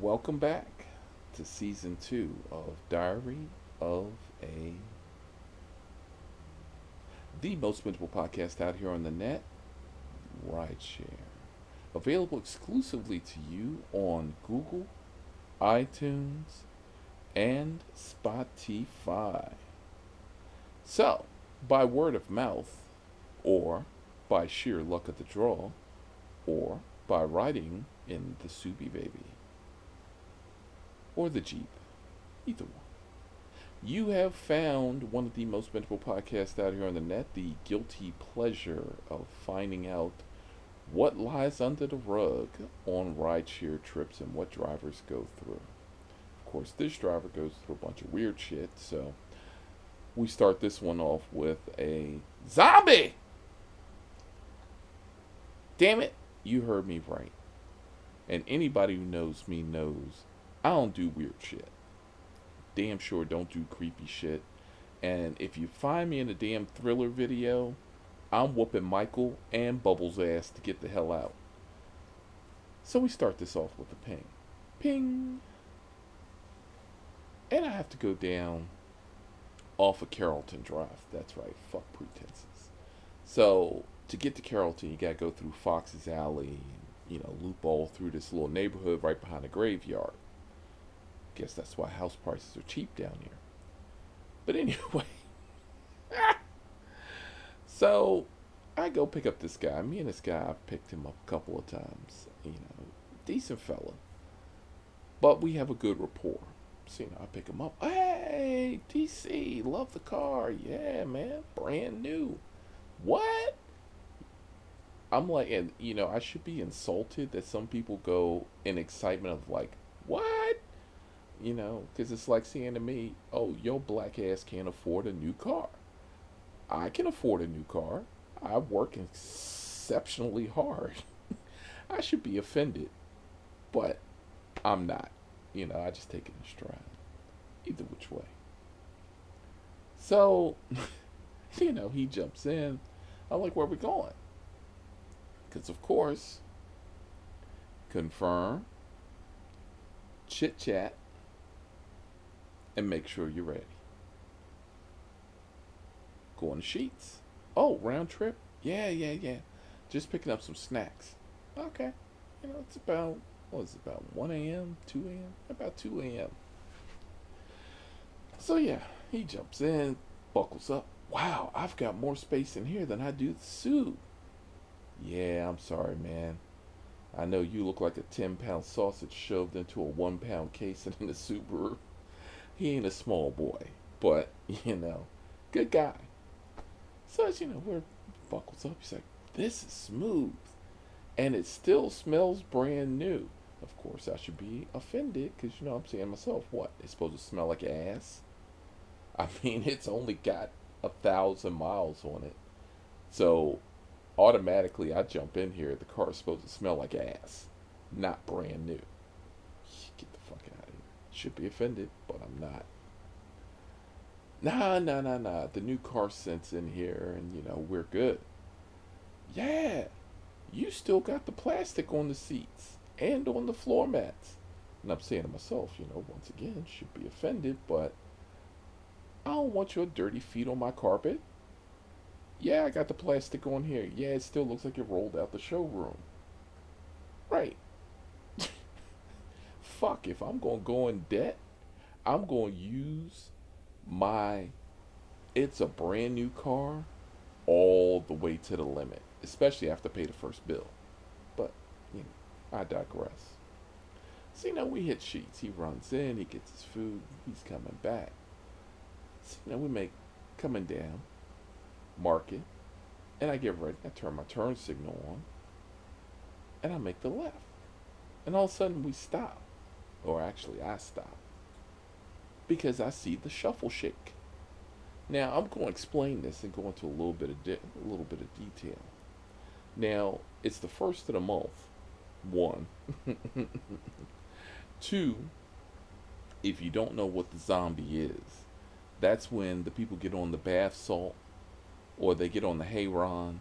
Welcome back to season two of Diary of a the most bingeable podcast out here on the net, Rideshare. Available exclusively to you on Google, iTunes, and Spotify. So, by word of mouth, or by sheer luck of the draw, or by riding in the Subi Baby, or the Jeep, either one. You have found one of the most bingeable podcasts out here on the net, the guilty pleasure of finding out what lies under the rug on rideshare trips and what drivers go through. Of course, this driver goes through a bunch of weird shit, so we start this one off with a zombie! Damn it, you heard me right. And anybody who knows me knows I don't do weird shit. Damn sure don't do creepy shit. And if you find me in a damn thriller video, I'm whooping Michael and Bubbles' ass to get the hell out. So we start this off with a ping. Ping! And I have to go down off of Carrollton Drive. That's right, fuck pretenses. So to get to Carrollton, you gotta go through Fox's Alley, you know, loop all through this little neighborhood right behind the graveyard. Guess that's why house prices are cheap down here. But anyway, so I go pick up this guy. Me and this guy, I've picked him up a couple of times. You know, decent fella. But we have a good rapport. So, you know, I pick him up. Hey, DC, love the car. Yeah, man, brand new. What? I'm like, and you know, I should be insulted that some people go in excitement of like, what? You know, because it's like saying to me, oh, your black ass can't afford a new car. I can afford a new car. I work exceptionally hard. I should be offended, but I'm not. You know, I just take it in stride. Either which way. So, you know, he jumps in. I'm like, where we going? Because, of course, confirm, chit chat, and make sure you're ready. Going to Sheetz. Oh, round trip? Yeah, yeah, yeah. Just picking up some snacks. Okay. You know, it's about, what is it, about 1 a.m., 2 a.m.? About 2 a.m. So, yeah, he jumps in, buckles up. Wow, I've got more space in here than I do the suit. Yeah, I'm sorry, man. I know you look like a 10 pound sausage shoved into a 1 pound casing in a Subaru. He ain't a small boy, but, you know, good guy. So, as you know, we're buckles up. He's like, this is smooth. And it still smells brand new. Of course, I should be offended because, you know, I'm saying myself, what? It's supposed to smell like ass? I mean, it's only got a thousand miles on it. So, automatically, I jump in here. The car's supposed to smell like ass, not brand new. Get the fuck out. Should be offended, but I'm not. Nah, nah, nah, nah. The new car scent's in here, and you know we're good. Yeah, you still got the plastic on the seats and on the floor mats. And I'm saying to myself, you know, once again, should be offended, but I don't want your dirty feet on my carpet. Yeah, I got the plastic on here. Yeah, it still looks like it rolled out the showroom. Right. Fuck, if I'm going to go in debt, I'm going to use my it's a brand new car all the way to the limit, especially after pay the first bill. But, you know, I digress. See, now we hit Sheetz. He runs in, he gets his food, he's coming back. See, now we make coming down, market, and I get ready. I turn my turn signal on, and I make the left. And all of a sudden, we stop. Or actually, I stop because I see the shuffle shake. Now I'm going to explain this and go into a little bit of di- a little bit of detail. Now it's the first of the month. One, two. If you don't know what the zombie is, that's when the people get on the bath salt, or they get on the Hayron,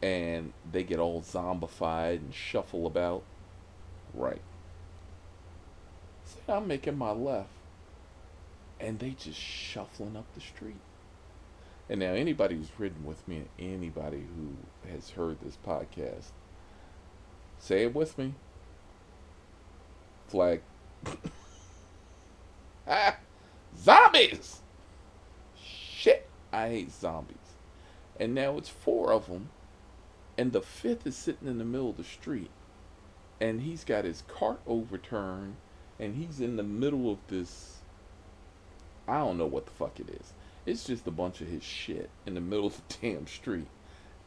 and they get all zombified and shuffle about. Right. I'm making my left, and they just shuffling up the street. And now anybody who's ridden with me, anybody who has heard this podcast, say it with me. Flag. ah, zombies. Shit, I hate zombies. And now it's four of them, and the fifth is sitting in the middle of the street, and he's got his cart overturned, and he's in the middle of this. I don't know what the fuck it is. It's just a bunch of his shit in the middle of the damn street.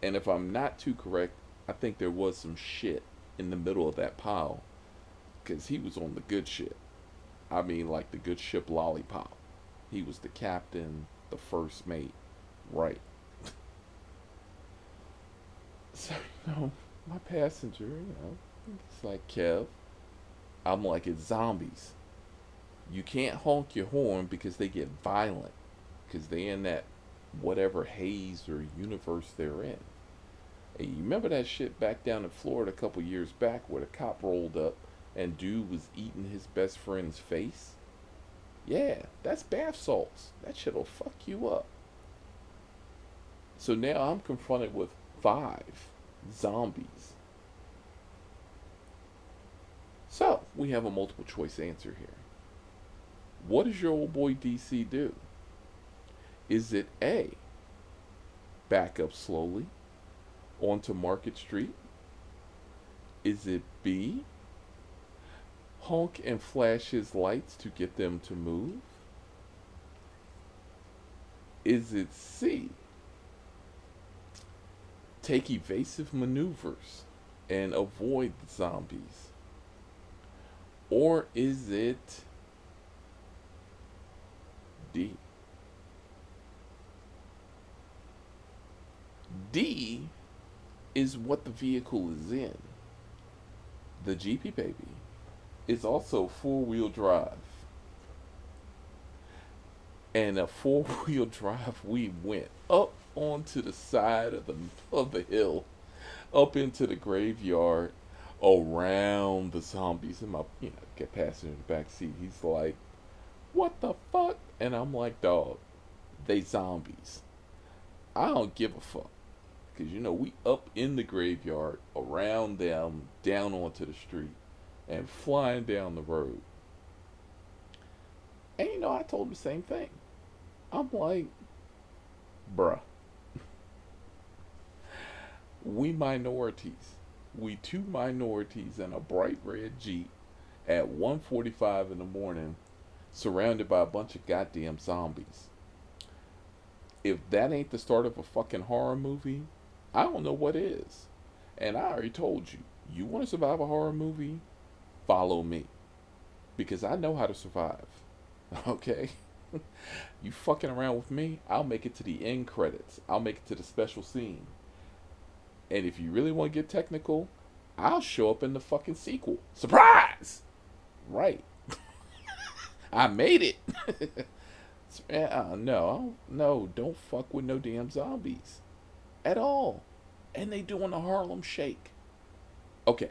And if I'm not too correct, I think there was some shit in the middle of that pile. Because he was on the good ship. I mean, like the good ship Lollipop. He was the captain, the first mate. Right. so, you know, my passenger, you know, it's like, Kev. I'm like, it's zombies. You can't honk your horn because they get violent because they in that whatever haze or universe they're in. Hey, you remember that shit back down in Florida a couple years back where the cop rolled up and dude was eating his best friend's face? Yeah, that's bath salts. That shit'll fuck you up. So now I'm confronted with five zombies. So we have a multiple choice answer here. What does your old boy DC do? Is it A, back up slowly onto Market Street? Is it B, honk and flash his lights to get them to move? Is it C, take evasive maneuvers and avoid the zombies? Or is it D? D is what the vehicle is in. The Jeep Baby is also four wheel drive. And a four wheel drive, we went up onto the side of the of the hill, up into the graveyard, around the zombies. And my you know, get passenger in the back seat. He's like, "What the fuck?" And I'm like, "Dog, they zombies. I don't give a fuck." Because, you know, we up in the graveyard, around them, down onto the street, and flying down the road. And, you know, I told him the same thing. I'm like, bruh. we minorities. We two minorities in a bright red Jeep at 1.45 in the morning surrounded by a bunch of goddamn zombies. If that ain't the start of a fucking horror movie, I don't know what is. And I already told you, you want to survive a horror movie? Follow me. Because I know how to survive. Okay? you fucking around with me, I'll make it to the end credits. I'll make it to the special scene. And if you really want to get technical, I'll show up in the fucking sequel. Surprise! Right. I made it. uh, no, no, don't fuck with no damn zombies at all. And they doing the Harlem Shake. Okay,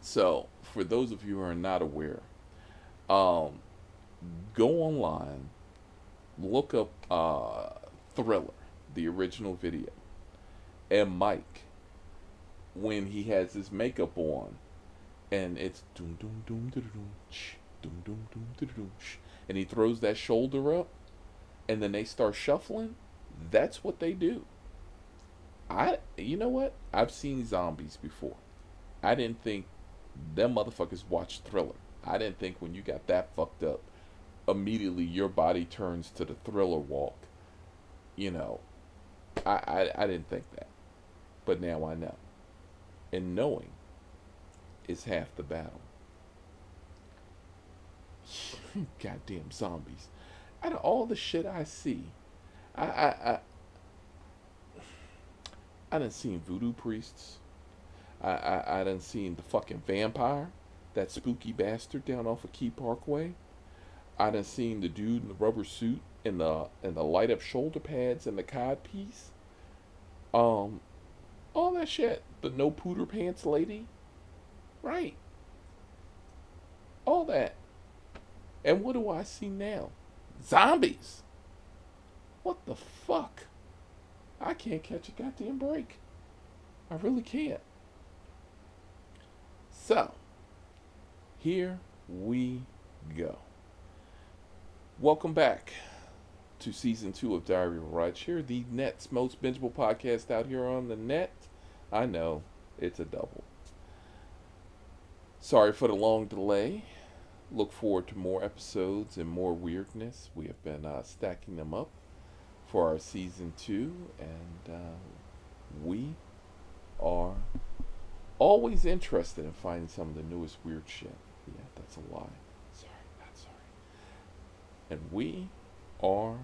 so for those of you who are not aware, um, go online, look up uh, Thriller, the original video, and Mike, when he has his makeup on, and it's doom doom doom doom doom doom doom doom doom and he throws that shoulder up, and then they start shuffling. That's what they do. I you know what? I've seen zombies before. I didn't think them motherfuckers watched Thriller. I didn't think when you got that fucked up, immediately your body turns to the thriller walk. You know, I, I, I didn't think that. But now I know. And knowing is half the battle. Goddamn zombies. Out of all the shit I see, I, I, I I done seen voodoo priests. I, I, I done seen the fucking vampire, that spooky bastard down off of Key Parkway. I done seen the dude in the rubber suit and the and the light up shoulder pads and the cod piece. Um, all that shit. The no pooter pants lady. Right. All that. And what do I see now? Zombies. What the fuck? I can't catch a goddamn break. I really can't. So, here we go. Welcome back to season two of Diary of a Rideshare, the net's most bingeable podcast out here on the net. I know it's a double. Sorry for the long delay. Look forward to more episodes and more weirdness. We have been uh, stacking them up for our season two, and uh, we are always interested in finding some of the newest weird shit. Yeah, that's a lie. Sorry, not sorry. And we are